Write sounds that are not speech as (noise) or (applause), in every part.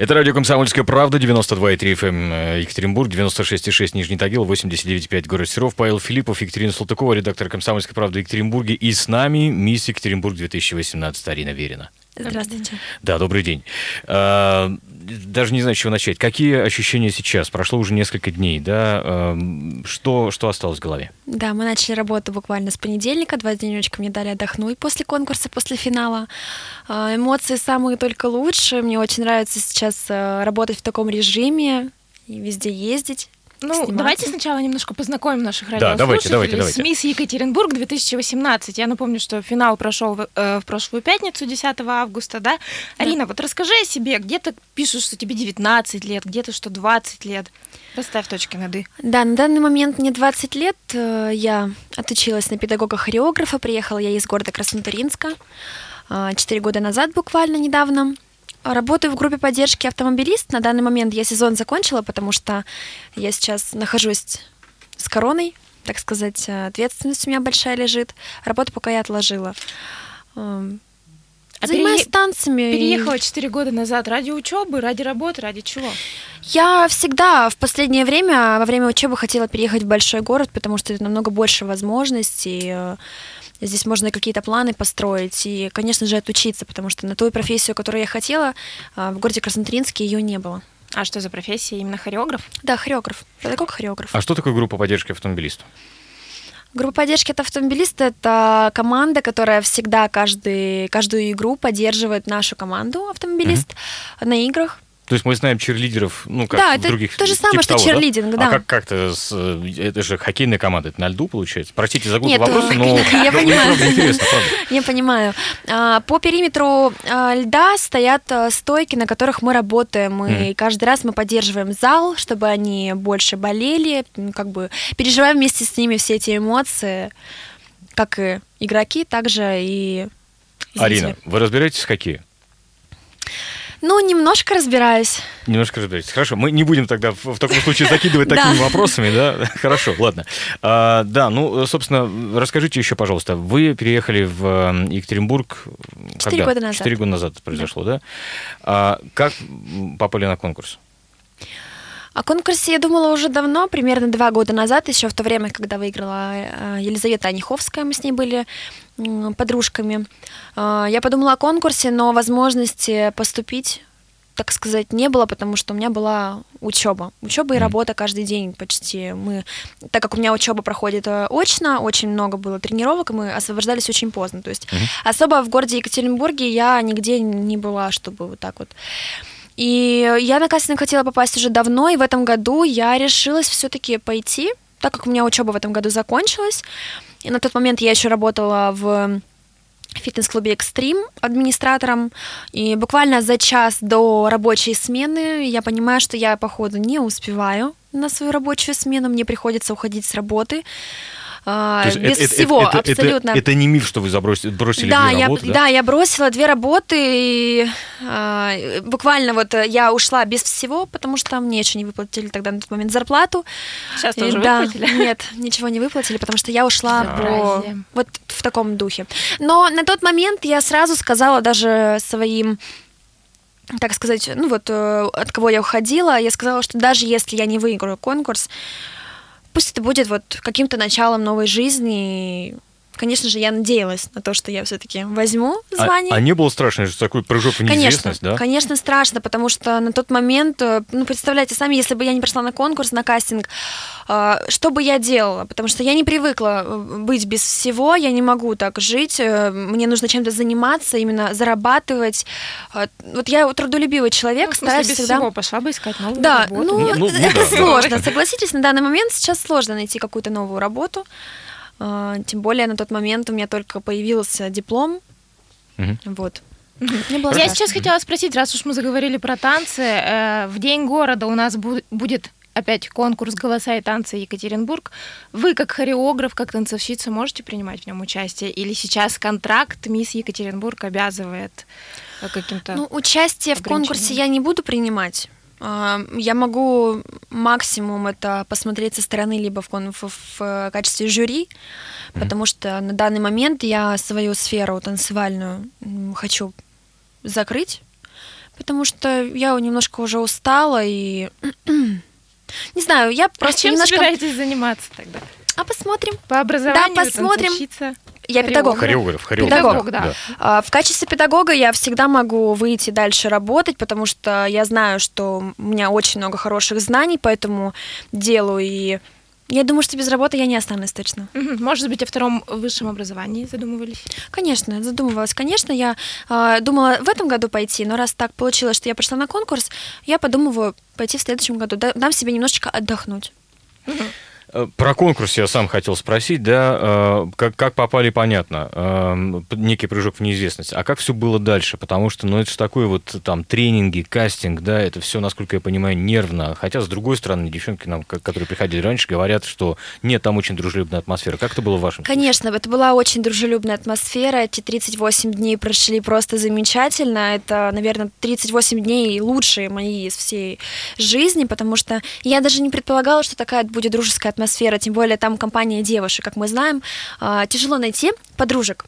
Это радио «Комсомольская правда», 92,3 FM эм, Екатеринбург, 96,6 Нижний Тагил, 89,5 город Серов. Павел Филиппов, Екатерина Салтыкова, редактор «Комсомольской правды» Екатеринбурге. И с нами мисс Екатеринбург 2018 Арина Верина. Здравствуйте. Да, добрый день. Даже не знаю, с чего начать. Какие ощущения сейчас? Прошло уже несколько дней, да? А, что, что осталось в голове? Да, мы начали работу буквально с понедельника. Два денечка мне дали отдохнуть после конкурса, после финала. А, эмоции самые только лучшие. Мне очень нравится сейчас работать в таком режиме и везде ездить. Ну, сниматься. давайте сначала немножко познакомим наших радиослушателей да, давайте, давайте, давайте. с «Мисс Екатеринбург 2018». Я напомню, что финал прошел в, э, в прошлую пятницу, 10 августа, да? да? Арина, вот расскажи о себе. Где-то пишут, что тебе 19 лет, где-то, что 20 лет. Расставь точки над «и». Да, на данный момент мне 20 лет. Э, я отучилась на педагога-хореографа. Приехала я из города Краснотуринска. Э, четыре года назад буквально, недавно. Работаю в группе поддержки автомобилист. На данный момент я сезон закончила, потому что я сейчас нахожусь с короной, так сказать, ответственность у меня большая лежит. Работу пока я отложила. А Занимаюсь пере... танцами. Переехала четыре и... года назад ради учебы, ради работы, ради чего? Я всегда в последнее время, во время учебы хотела переехать в большой город, потому что это намного больше возможностей. Э, Здесь можно какие-то планы построить и, конечно же, отучиться, потому что на ту профессию, которую я хотела, а, в городе Краснотуринске ее не было. А что за профессия? Именно хореограф? Да, хореограф. Педагог-хореограф. А что такое группа поддержки автомобилистов? Группа поддержки от автомобилиста – это команда, которая всегда каждый, каждую игру поддерживает нашу команду автомобилист mm-hmm. на играх. То есть мы знаем черлидеров, ну, как да, в других то же самое, что того, черлидинг, да. А как, как-то, с, это же хоккейная команда, это на льду получается? Простите за глупый вопрос, но (laughs) я понимаю. (laughs) Я понимаю. А, по периметру а, льда стоят а, стойки, на которых мы работаем, и каждый раз мы поддерживаем зал, чтобы они больше болели, как бы переживаем вместе с ними все эти эмоции, как и игроки, также и Арина, вы разбираетесь в хоккее? Ну, немножко разбираюсь. Немножко разбираюсь. Хорошо, мы не будем тогда в, в таком случае закидывать (laughs) такими вопросами, да? (laughs) Хорошо, ладно. А, да, ну, собственно, расскажите еще, пожалуйста, вы переехали в Екатеринбург Четыре года назад. Четыре года назад произошло, да? да? А, как попали на конкурс? О конкурсе я думала уже давно, примерно два года назад, еще в то время, когда выиграла э, Елизавета Аниховская, мы с ней были подружками. А, я подумала о конкурсе, но возможности поступить так сказать, не было, потому что у меня была учеба. Учеба и работа каждый день почти. Мы, так как у меня учеба проходит э, очно, очень много было тренировок, и мы освобождались очень поздно. То есть mm-hmm. особо в городе Екатеринбурге я нигде не была, чтобы вот так вот. И я на кастинг хотела попасть уже давно, и в этом году я решилась все-таки пойти, так как у меня учеба в этом году закончилась. И на тот момент я еще работала в фитнес-клубе «Экстрим» администратором. И буквально за час до рабочей смены я понимаю, что я, походу, не успеваю на свою рабочую смену. Мне приходится уходить с работы. А, без это, всего, это, абсолютно. Это, это не миф, что вы забросили, бросили да, две я, работы, да? Да, я бросила две работы, и а, буквально вот я ушла без всего, потому что мне еще не выплатили тогда на тот момент зарплату. Сейчас тоже и, да, выплатили? (laughs) Нет, ничего не выплатили, потому что я ушла по, вот в таком духе. Но на тот момент я сразу сказала даже своим так сказать, ну вот э, от кого я уходила, я сказала, что даже если я не выиграю конкурс, пусть это будет вот каким-то началом новой жизни. Конечно же, я надеялась на то, что я все-таки возьму а, звание. А, а не было страшно, что такой прыжок в неизвестность, конечно, да? Конечно, страшно, потому что на тот момент, э, ну, представляете сами, если бы я не пришла на конкурс, на кастинг, э, что бы я делала? Потому что я не привыкла э, быть без всего, я не могу так жить, мне нужно чем-то заниматься, именно зарабатывать. Вот я трудолюбивый человек, ну, стараюсь без всегда... всего пошла бы искать новую да, работу. Ну, ну, это ну, (laughs) да, сложно, да. согласитесь, на данный момент сейчас сложно найти какую-то новую работу. А, тем более на тот момент у меня только появился диплом. Угу. Вот. Я сейчас хотела спросить, раз уж мы заговорили про танцы, э, в День города у нас будет опять конкурс «Голоса и танцы Екатеринбург». Вы, как хореограф, как танцовщица, можете принимать в нем участие? Или сейчас контракт «Мисс Екатеринбург» обязывает каким-то Ну, участие в конкурсе я не буду принимать. А, я могу максимум это посмотреть со стороны, либо в, в, в качестве жюри, mm-hmm. потому что на данный момент я свою сферу танцевальную хочу закрыть, потому что я немножко уже устала и... (clears throat) Не знаю, я А просто чем немножко... собираетесь заниматься тогда? А посмотрим. По образованию Да, посмотрим. танцовщица? Я педагог. Хореограф, хореограф. Педагог, да. А, В качестве педагога я всегда могу выйти дальше работать, потому что я знаю, что у меня очень много хороших знаний по этому делу, и я думаю, что без работы я не останусь точно. Может быть, о втором высшем образовании задумывались? Конечно, задумывалась. Конечно, я э, думала в этом году пойти, но раз так получилось, что я пошла на конкурс, я подумываю пойти в следующем году, да- дам себе немножечко отдохнуть. Э, Про конкурс я сам хотел спросить, да, э, как, как попали, понятно, э, некий прыжок в неизвестность. А как все было дальше? Потому что, ну, это же такое вот там тренинги, кастинг, да, это все, насколько я понимаю, нервно. Хотя, с другой стороны, девчонки, нам, ко- которые приходили раньше, говорят, что нет, там очень дружелюбная атмосфера. Как это было в вашем? Конечно, это была очень дружелюбная атмосфера. Эти 38 дней прошли просто замечательно. Это, наверное, 38 дней лучшие мои из всей жизни, потому что я даже не предполагала, что такая будет дружеская атмосфера, тем более там компания девушек, как мы знаем. а, Тяжело найти подружек.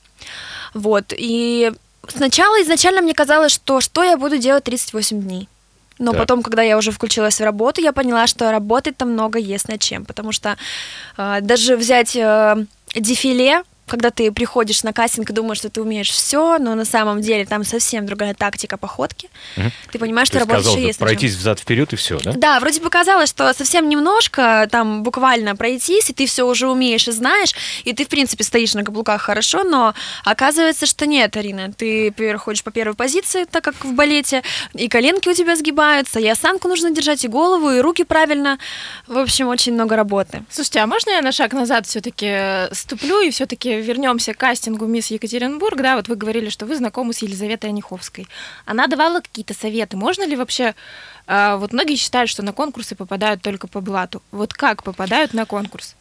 Вот. И сначала изначально мне казалось, что что я буду делать 38 дней. Но Так. потом, когда я уже включилась в работу, я поняла, что работать там много есть над чем. Потому что э, даже взять э, дефиле, когда ты приходишь на кастинг и думаешь, что ты умеешь все, но на самом деле там совсем другая тактика походки. Мгм. Ты понимаешь, То что есть, работать казалось есть пройтись взад-вперед и все, да? Да, вроде бы казалось, что совсем немножко, там буквально пройтись, и ты все уже умеешь и знаешь, и ты, в принципе, стоишь на каблуках хорошо, но оказывается, что нет, Арина. Ты например, ходишь по первой позиции, так как в балете, и коленки у тебя сгибаются, и осанку нужно держать, и голову, и руки правильно. В общем, очень много работы. Слушайте, а можно я на шаг назад все-таки ступлю и все-таки вернемся к кастингу Мисс Екатеринбург? Да, вот вы говорили, что вы знакомы с Елизаветой Аниховской. Она давала какие-то советы. Можно ли вообще... а, вот многие считают, что на конкурсы попадают только по блату. Вот как попадают на конкурс?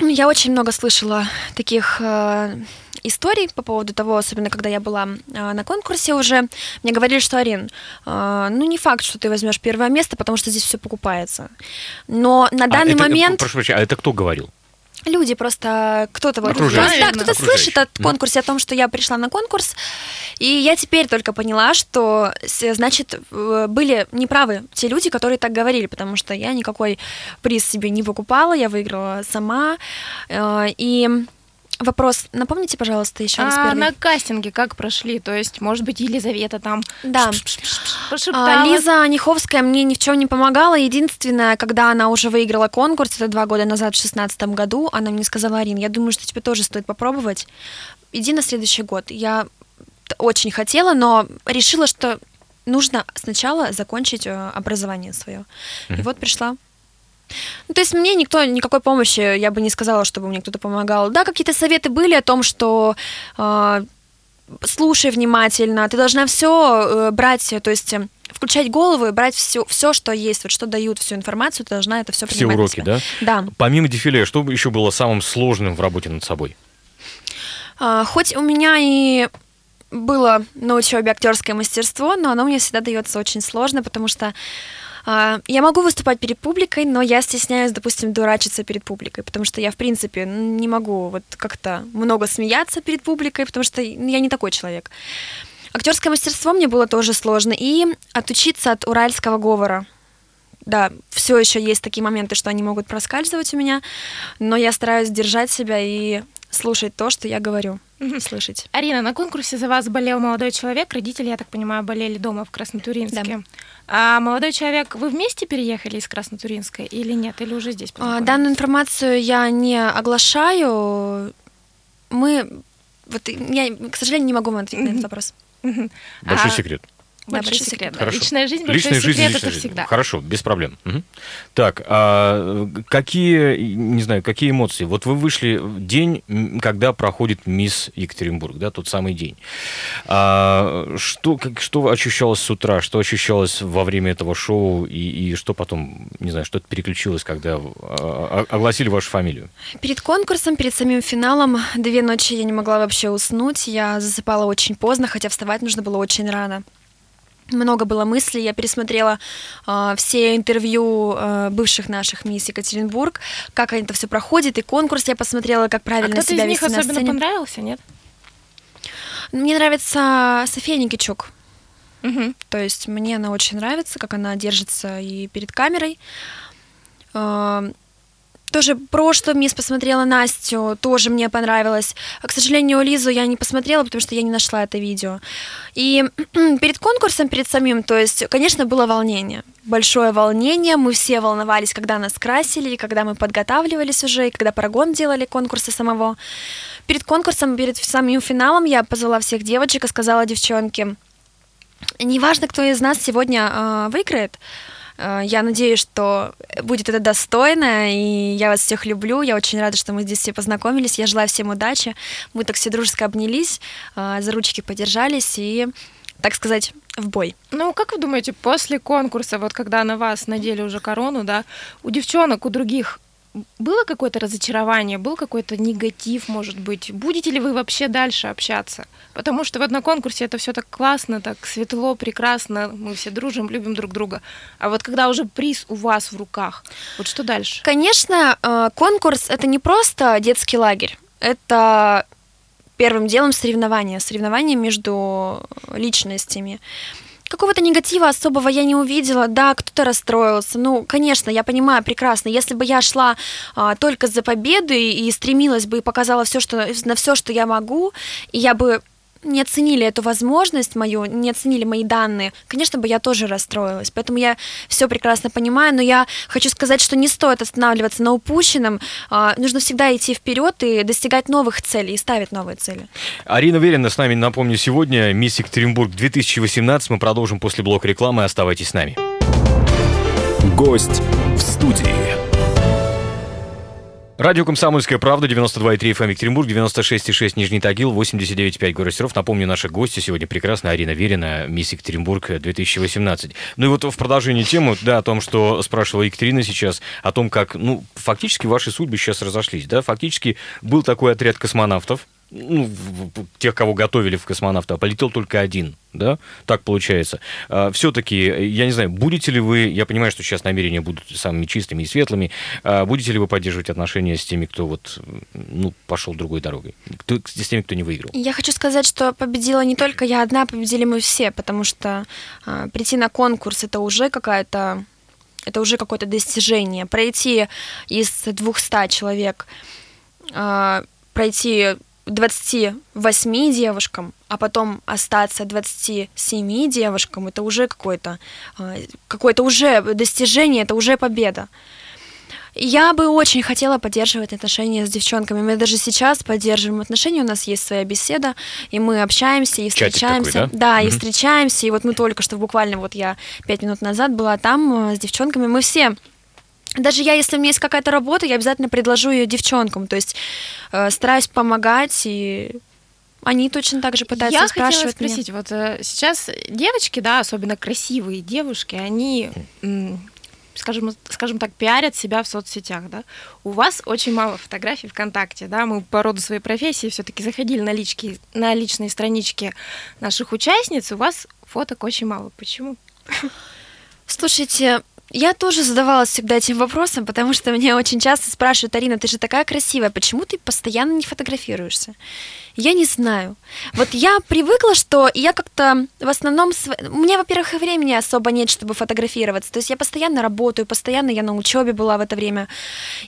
Я очень много слышала таких э, историй по поводу того, особенно когда я была э, на конкурсе уже. Мне говорили, что Арин, э, ну не факт, что ты возьмешь первое место, потому что здесь все покупается. Но на А данный это- момент Прошу прощения, а это кто говорил? Люди просто кто-то вот просто, да, кто-то слышит о конкурсе, о том, что я пришла на конкурс, и я теперь только поняла, что значит э, были неправы те люди, которые так говорили, потому что я никакой приз себе не покупала, я выиграла сама, Э, и Вопрос, напомните, пожалуйста, еще раз А первый. на кастинге как прошли? То есть, может быть, Елизавета там Да. пошептала? А, Лиза Ниховская мне ни в чем не помогала. Единственное, когда она уже выиграла конкурс, это два года назад, в шестнадцатом году, она мне сказала, Арин, я думаю, что тебе тоже стоит попробовать. Иди на следующий год. Я очень хотела, но решила, что нужно сначала закончить э, образование свое. И вот пришла. Ну, то есть мне никто, никакой помощи, я бы не сказала, чтобы мне кто-то помогал. Да, какие-то советы были о том, что э, слушай внимательно, ты должна все брать, то есть э, включать голову и брать все, все, что есть, вот что дают, всю информацию, ты должна это все Все принимать на уроки, да? Да. Помимо дефиле, что еще было самым сложным в работе над собой? А, хоть у меня и было на учебе актерское мастерство, но оно мне всегда дается очень сложно, потому что я могу выступать перед публикой, но я стесняюсь, допустим, дурачиться перед публикой, потому что я, в принципе, не могу вот как-то много смеяться перед публикой, потому что я не такой человек. Актерское мастерство мне было тоже сложно, и отучиться от уральского говора. Да, все еще есть такие моменты, что они могут проскальзывать у меня, но я стараюсь держать себя и слушать то, что я говорю, Мгм. слышать. Арина, на конкурсе за вас болел молодой человек. Родители, я так понимаю, болели дома в Краснотуринске. А молодой человек, вы вместе переехали из Краснотуринска или нет? Или уже здесь А? Данную информацию я не оглашаю. Мы... Вот я, к сожалению, не могу вам ответить на этот вопрос. Большой А, секрет. Большой большой секрет. да. Личная жизнь, большой Личная жизнь, секрет, личная это жизнь. всегда. Хорошо, без проблем. Мгм. Так, а какие, не знаю, какие эмоции? Вот вы вышли в день, когда проходит Мисс Екатеринбург, да, тот самый день. А, что, как, что ощущалось с утра, что ощущалось во время этого шоу, и, и что потом, не знаю, что-то переключилось, когда а, а, огласили вашу фамилию? Перед конкурсом, перед самим финалом, две ночи я не могла вообще уснуть. Я засыпала очень поздно, хотя вставать нужно было очень рано. Много было мыслей, я пересмотрела э, все интервью э, бывших наших мисс Екатеринбург, как это все проходит, и конкурс я посмотрела, как А правильно кто-то себя из них вести на особенно сцене. понравился, нет? Мне нравится София Никичук. Угу. То есть мне она очень нравится, как она держится и перед камерой. Э, тоже прошлый мисс посмотрела Настю, тоже мне понравилось. К сожалению, Лизу я не посмотрела, потому что я не нашла это видео. И (clears throat) перед конкурсом, перед самим, то есть, конечно, было волнение. Большое волнение, мы все волновались, когда нас красили, когда мы подготавливались уже, и когда прогон делали конкурса самого. Перед конкурсом, перед самим финалом я позвала всех девочек и сказала девчонке, неважно, кто из нас сегодня э, выиграет, я надеюсь, что будет это достойно, и я вас всех люблю. Я очень рада, что мы здесь все познакомились. Я желаю всем удачи. Мы так все дружески обнялись, э, за ручки подержались и, так сказать, в бой. Ну, как вы думаете, после конкурса, вот когда на вас надели уже корону, да, у девчонок, у других было какое-то разочарование, был какой-то негатив, может быть? Будете ли вы вообще дальше общаться? Потому что вот на конкурсе это все так классно, так светло, прекрасно, мы все дружим, любим друг друга. А вот когда уже приз у вас в руках, вот что дальше? Конечно, э, конкурс это не просто детский лагерь, это первым делом соревнования, соревнования между личностями. Какого-то негатива особого я не увидела. Да, кто-то расстроился. Ну, конечно, я понимаю прекрасно. Если бы я шла а, только за победой и стремилась бы и показала все, что на все, что я могу, и я бы не оценили эту возможность мою, не оценили мои данные, конечно бы я тоже расстроилась. Поэтому я все прекрасно понимаю, но я хочу сказать, что не стоит останавливаться на упущенном. А, нужно всегда идти вперед и достигать новых целей, и ставить новые цели. Арина Верина с нами, напомню, сегодня Мисс Екатеринбург 2018. Мы продолжим после блока рекламы. Оставайтесь с нами. Гость в студии. Радио «Комсомольская правда», 92,3 FM Екатеринбург, 96,6 Нижний Тагил, 89,5 город Серов. Напомню, наши гости сегодня прекрасная Арина Верина, мисс Екатеринбург 2018. Ну и вот в продолжении темы, да, о том, что спрашивала Екатерина сейчас, о том, как, ну, фактически ваши судьбы сейчас разошлись, да, фактически был такой отряд космонавтов, ну, тех, кого готовили в космонавта, а полетел только один, да, так получается. А, все-таки, я не знаю, будете ли вы, я понимаю, что сейчас намерения будут самыми чистыми и светлыми, а будете ли вы поддерживать отношения с теми, кто вот, ну, пошел другой дорогой, кто, с теми, кто не выиграл? Я хочу сказать, что победила не только я одна, победили мы все, потому что а, прийти на конкурс это уже какая-то это уже какое-то достижение. Пройти из 200 человек, а, пройти 28 девушкам, а потом остаться 27 девушкам, это уже какое-то а, какое-то уже достижение, это уже победа. Я бы очень хотела поддерживать отношения с девчонками. Мы даже сейчас поддерживаем отношения. У нас есть своя беседа, и мы общаемся и встречаемся. Такой, да, да угу. и встречаемся. И вот мы только что буквально вот я пять минут назад была там э, с девчонками. Мы все даже я, если у меня есть какая-то работа, я обязательно предложу ее девчонкам. То есть э, стараюсь помогать и они точно так же пытаются Я спрашивать хотела спросить, меня. вот э, сейчас девочки, да, особенно красивые девушки, они, скажем, скажем так, пиарят себя в соцсетях, да. У вас очень мало фотографий ВКонтакте, да. Мы по роду своей профессии все-таки заходили на лички, на личные странички наших участниц. У вас фоток очень мало. Почему? Слушайте, я тоже задавалась всегда этим вопросом, потому что меня очень часто спрашивают, Арина, ты же такая красивая, почему ты постоянно не фотографируешься? Я не знаю. Вот я привыкла, что я как-то в основном... У меня, во-первых, и времени особо нет, чтобы фотографироваться. То есть я постоянно работаю, постоянно я на учебе была в это время.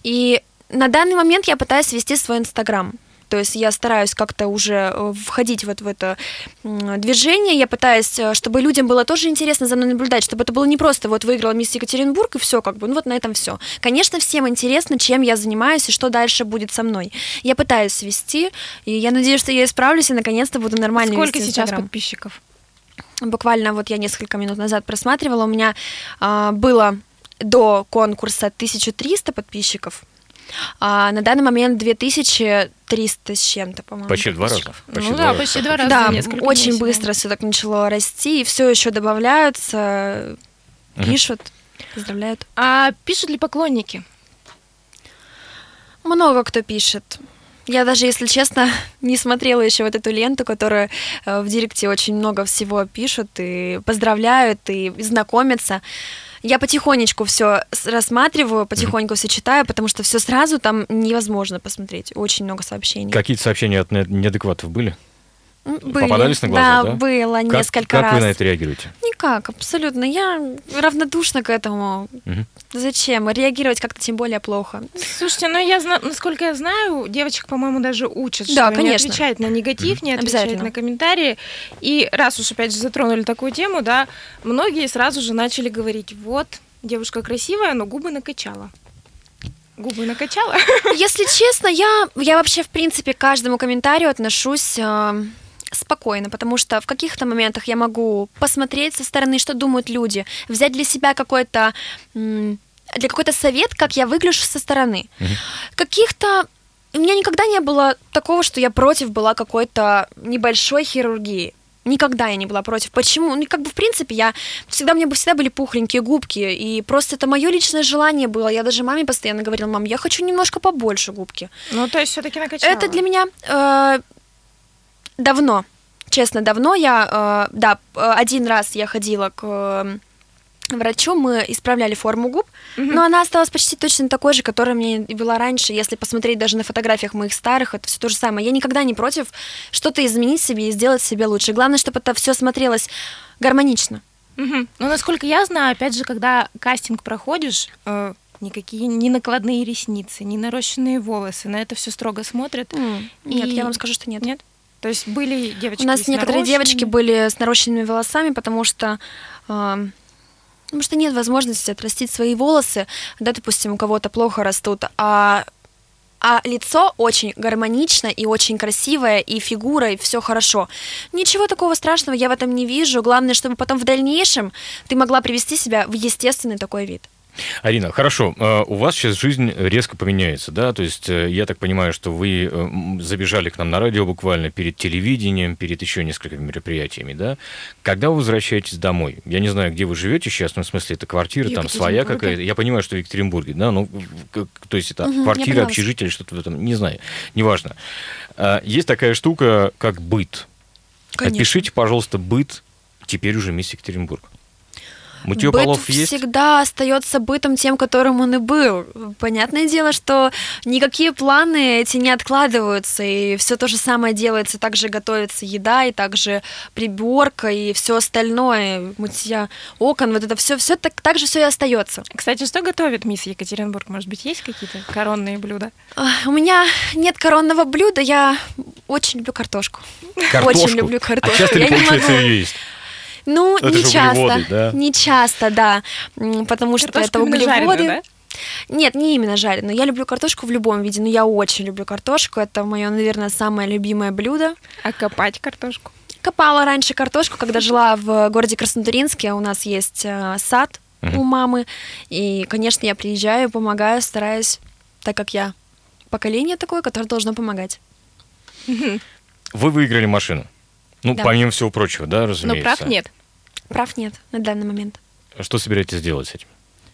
И на данный момент я пытаюсь вести свой Инстаграм. То есть я стараюсь как-то уже э, входить вот в это движение, я пытаюсь, э, чтобы людям было тоже интересно за мной наблюдать, чтобы это было не просто вот выиграла мисс Екатеринбург и все, как бы, ну вот на этом все. Конечно, всем интересно, чем я занимаюсь и что дальше будет со мной. Я пытаюсь вести, и я надеюсь, что я исправлюсь и наконец-то буду нормально Сколько вести сейчас подписчиков? Буквально вот я несколько минут назад просматривала, у меня а, было до конкурса 1300 подписчиков, а на данный момент 2300 с чем-то, по-моему. Почти два раза. Почти ну два да, раза. почти два раза. Да, очень быстро все так начало расти, и все еще добавляются, пишут, поздравляют. А пишут ли поклонники? Много кто пишет. Я даже, если честно, не смотрела еще вот эту ленту, которую э, в директе очень много всего пишут и поздравляют, и знакомятся я потихонечку все рассматриваю, потихоньку все читаю, потому что все сразу там невозможно посмотреть. Очень много сообщений. Какие-то сообщения от неадекватов были? Были. Попадались на глаза, да? было Как, несколько как раз. вы на это реагируете? Никак, абсолютно. Я равнодушна к этому. Мгм. Зачем? Реагировать как-то тем более плохо. Слушайте, ну я зна- насколько я знаю, девочек, по-моему, даже учат, Да, что не конечно. отвечать на негатив, не Обязательно. на комментарии. И раз уж опять же затронули такую тему, да, многие сразу же начали говорить: вот девушка красивая, но губы накачала. Губы накачала. Если честно, я, я вообще, в принципе, к каждому комментарию отношусь э, спокойно, потому что в каких-то моментах я могу посмотреть со стороны, что думают люди, взять для себя какой-то для какой-то совет, как я выгляжу со стороны. Мгм. Каких-то у меня никогда не было такого, что я против была какой-то небольшой хирургии. Никогда я не была против. Почему? Ну, как бы, в принципе, я всегда, у меня бы всегда были пухленькие губки, и просто это мое личное желание было. Я даже маме постоянно говорила, мам, я хочу немножко побольше губки. Ну, то есть все-таки накачала. Это для меня э, давно, честно, давно я, э, да, э, один раз я ходила к э, врачу, мы исправляли форму губ, Мгм. но она осталась почти точно такой же, которая меня и была раньше. Если посмотреть даже на фотографиях моих старых, это все то же самое. Я никогда не против что-то изменить себе и сделать себе лучше. Главное, чтобы это все смотрелось гармонично. Мгм. Ну, насколько я знаю, опять же, когда кастинг проходишь, э, никакие ни накладные ресницы, ни нарощенные волосы, на это все строго смотрят. Нет, И- я вам скажу, что нет. Нет? То есть были девочки У нас некоторые девочки были с нарощенными волосами, потому что э, потому что нет возможности отрастить свои волосы, да, допустим, у кого-то плохо растут, а а лицо очень гармонично и очень красивое, и фигура, и все хорошо. Ничего такого страшного я в этом не вижу. Главное, чтобы потом в дальнейшем ты могла привести себя в естественный такой вид. Арина, хорошо, э, у вас сейчас жизнь резко поменяется, да? То есть э, я так понимаю, что вы э, забежали к нам на радио буквально перед телевидением, перед еще несколькими мероприятиями, да? Когда вы возвращаетесь домой? Я не знаю, где вы живете сейчас, ну, в смысле, это квартира, там своя какая-то. Я понимаю, что в Екатеринбурге, да? Ну, то есть это я квартира, общежитие что-то в этом, не знаю, неважно. А, Есть такая штука, как быт. Опишите, пожалуйста, быт теперь уже мисс Екатеринбург. Мытье Быт полов есть? всегда остается бытом тем, которым он и был. Понятное дело, что никакие планы эти не откладываются, и все то же самое делается, также готовится еда, и также приборка, и все остальное, мытья окон, вот это все, все так, так же все и остается. Кстати, что готовит мисс Екатеринбург? Может быть, есть какие-то коронные блюда? У меня нет коронного блюда, я очень люблю картошку. Картошку? Очень люблю картошку. А часто ли Я не могу. ее есть? Ну, Это не часто. углеводы, да? Не часто, да. Потому что Картошку это углеводы. жареную, Нет, не именно жареную. Я люблю картошку в любом виде, но я очень люблю картошку. Это мое, наверное, самое любимое блюдо. А копать картошку? Копала раньше картошку, когда жила в городе Краснотуринске. У нас есть э, сад у мамы. И, конечно, я приезжаю, помогаю, стараюсь, так как я поколение такое, которое должно помогать. Вы выиграли машину. Ну, Да. помимо всего прочего, да, Но разумеется. прав нет. Прав нет на данный момент. Что собираетесь делать с этим?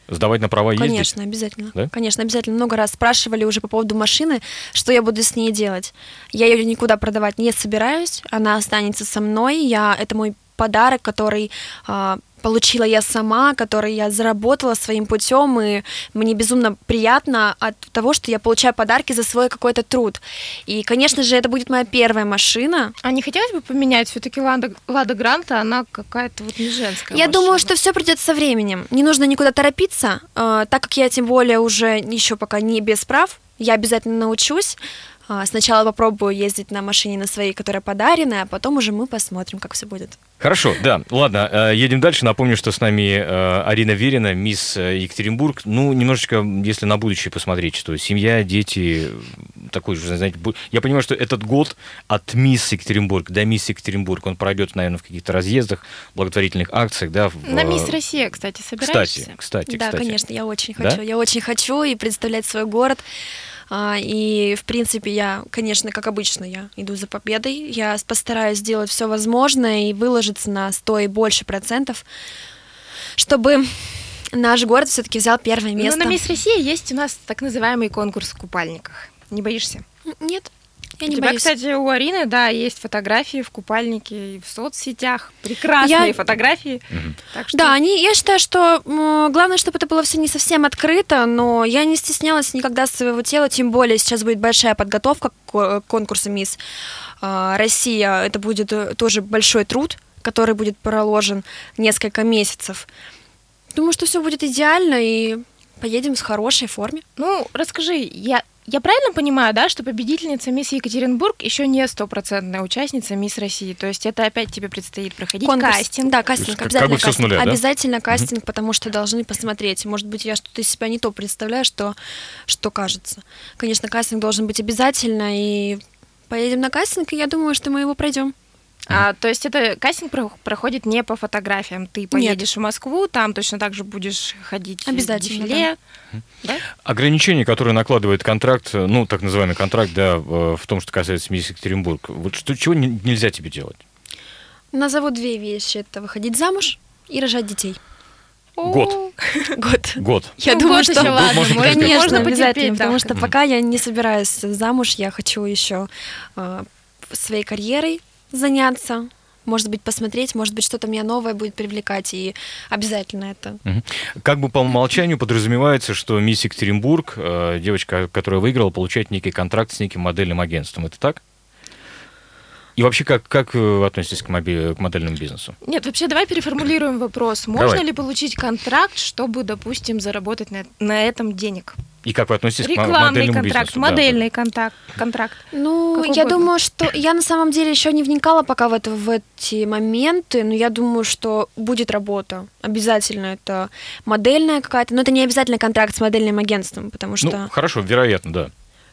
Сдавать на права ездить? Конечно, обязательно. Да? Конечно, обязательно. Много раз спрашивали уже по поводу машины, что я буду с ней делать. Я ее никуда продавать не собираюсь, она останется со мной. Я, это мой подарок, который а, получила я сама, который я заработала своим путем, и мне безумно приятно от того, что я получаю подарки за свой какой-то труд. И, конечно же, это будет моя первая машина. А не хотелось бы поменять все-таки Лада, Лада Гранта, она какая-то вот не женская. Я машина. думаю, что все придет со временем. Не нужно никуда торопиться, э, так как я тем более уже еще пока не без прав. Я обязательно научусь. А, Сначала попробую ездить на машине на своей, которая подаренная, а потом уже мы посмотрим, как все будет. Хорошо, да, ладно, э, едем дальше. Напомню, что с нами э, Арина Верина, мисс э, Екатеринбург. Ну, немножечко, если на будущее посмотреть, что семья, дети, такой же, знаете, я понимаю, что этот год от мисс Екатеринбург до мисс Екатеринбург, он пройдет, наверное, в каких-то разъездах, благотворительных акциях, да. в, На Мисс Россия, кстати, собираешься? Кстати, кстати, да, кстати. конечно, я очень Да? хочу. Я очень хочу и представлять свой город. А, И, в принципе, я, конечно, как обычно, я иду за победой. Я постараюсь сделать все возможное и выложиться на 100 и больше процентов, чтобы наш город все-таки взял первое место. Ну, на Мисс Россия есть у нас так называемый конкурс в купальниках. Не боишься? Нет. Я у не тебя, боюсь. кстати, у Арины, да, есть фотографии в купальнике и в соцсетях. Прекрасные Я- фотографии. Мгм. Так что Да, они, я считаю, что главное, чтобы это было все не совсем открыто, но я не стеснялась никогда своего тела, тем более сейчас будет большая подготовка к ко- к конкурсу «Мисс а, Россия». Это будет э, тоже большой труд, который будет проложен несколько месяцев. Думаю, что все будет идеально, и поедем в хорошей форме. Ну, расскажи, я, я правильно понимаю, да, что победительница Мисс Екатеринбург еще не стопроцентная участница Мисс России? То есть это опять тебе предстоит проходить Конкурс. кастинг? Да, есть кастинг, обязательно как бы кастинг. нуля, да? Обязательно кастинг, потому что должны посмотреть. Может быть, я что-то из себя не то представляю, что, что кажется. Конечно, кастинг должен быть обязательно, и поедем на кастинг, и я думаю, что мы его пройдем. А, то есть это кастинг про- проходит не по фотографиям. Ты поедешь в Москву, там точно так же будешь ходить Обязательно, в дефиле. Да? Ограничения, которые накладывает контракт, ну, так называемый контракт, да, в том, что касается мисс Екатеринбург. Вот что, чего не- нельзя тебе делать? Назову две вещи. Это выходить замуж и рожать детей. (laughs) Год. Год. Год. Я Ну, думаю, год что... еще ладно, можно. Конечно, можно обязательно, да. потому что пока я не собираюсь замуж, я хочу еще э, своей карьерой заняться, может быть, посмотреть, может быть, что-то меня новое будет привлекать, и обязательно это. Как бы по умолчанию подразумевается, что мисс Екатеринбург, э, девочка, которая выиграла, получает некий контракт с неким модельным агентством. Это так? И вообще, как, как вы относитесь к, моби- к модельному бизнесу? Нет, вообще давай переформулируем вопрос. Можно Давай. ли получить контракт, чтобы, допустим, заработать на, на этом денег? И как вы относитесь к Рекламный модельному контракт, бизнесу? Да, модельный контакт, контракт. Ну, Как я угодно. думаю, что я на самом деле еще не вникала пока в, это, в эти моменты, но я думаю, что будет работа. Обязательно это модельная какая-то, но это не обязательно контракт с модельным агентством, потому да. что Ну, хорошо, вероятно, да.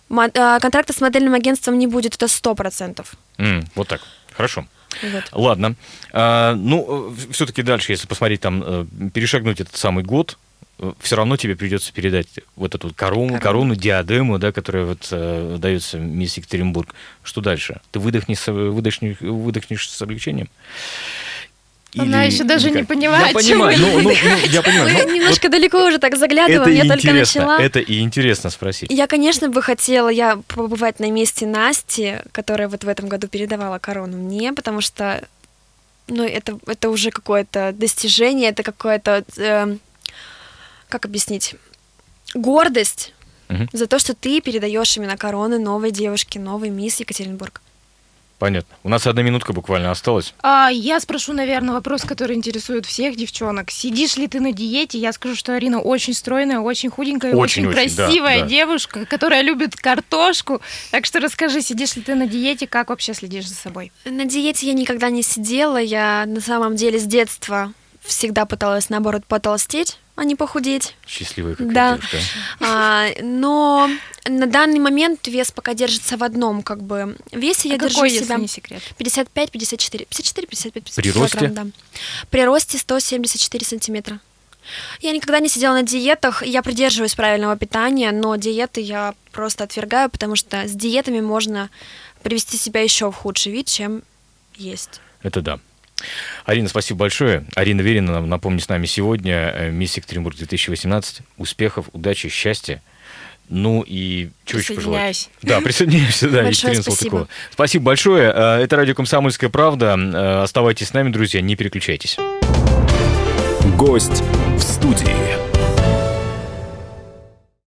А, контракта с модельным агентством не будет, это сто процентов. М, вот так. Хорошо. Вот. Ладно. А, ну, все-таки дальше, если посмотреть там, э, перешагнуть этот самый год, все равно тебе придется передать вот эту корону, Корону. корону, диадему, да, которая вот э, дается мисс Екатеринбург. Что дальше? Ты выдохнешь, выдохнешь, выдохнешь с облегчением? Она еще даже не как? понимает, Я понимаю, ну, ну, ну, я понимаю. Вы ну, немножко далеко уже так вот и я только начала. это и интересно спросить. Я, конечно, бы хотела я побывать на месте Насти, которая вот в этом году передавала корону мне, потому что ну, это, это уже какое-то достижение, это какое-то, эм, как объяснить, гордость Мгм. за то, что ты передаешь именно корону новой девушке, новой мисс Екатеринбург. Понятно. У нас одна минутка буквально осталась. А, я спрошу, наверное, вопрос, который интересует всех девчонок. Сидишь ли ты на диете? Я скажу, что Арина очень стройная, очень худенькая, очень, да, красивая да. девушка, которая любит картошку. Так что расскажи, сидишь ли ты на диете, как вообще следишь за собой? На диете я никогда не сидела, я на самом деле с детства всегда пыталась, наоборот, потолстеть, а не похудеть. Счастливая какая Да. девушка. А, но на данный момент вес пока держится в одном как бы весе. Я А держу какой, если себя не секрет? 55, 54, 54, 55, 55 При росте? килограмм, да. При росте 174 сантиметра. Я никогда не сидела на диетах, я придерживаюсь правильного питания, но диеты я просто отвергаю, потому что с диетами можно привести себя еще в худший вид, чем есть. Это да. Арина, спасибо большое. Арина Верина, нам- напомню, с нами сегодня. э, Мисс Екатеринбург 2018. Успехов, удачи, счастья. Ну и что еще пожелать? Присоединяюсь. Да, присоединяемся, да, Большое Екатерина спасибо. Салтыкова. Спасибо большое. Э, Это радио «Комсомольская правда». Э, Оставайтесь с нами, друзья, не переключайтесь. Гость в студии.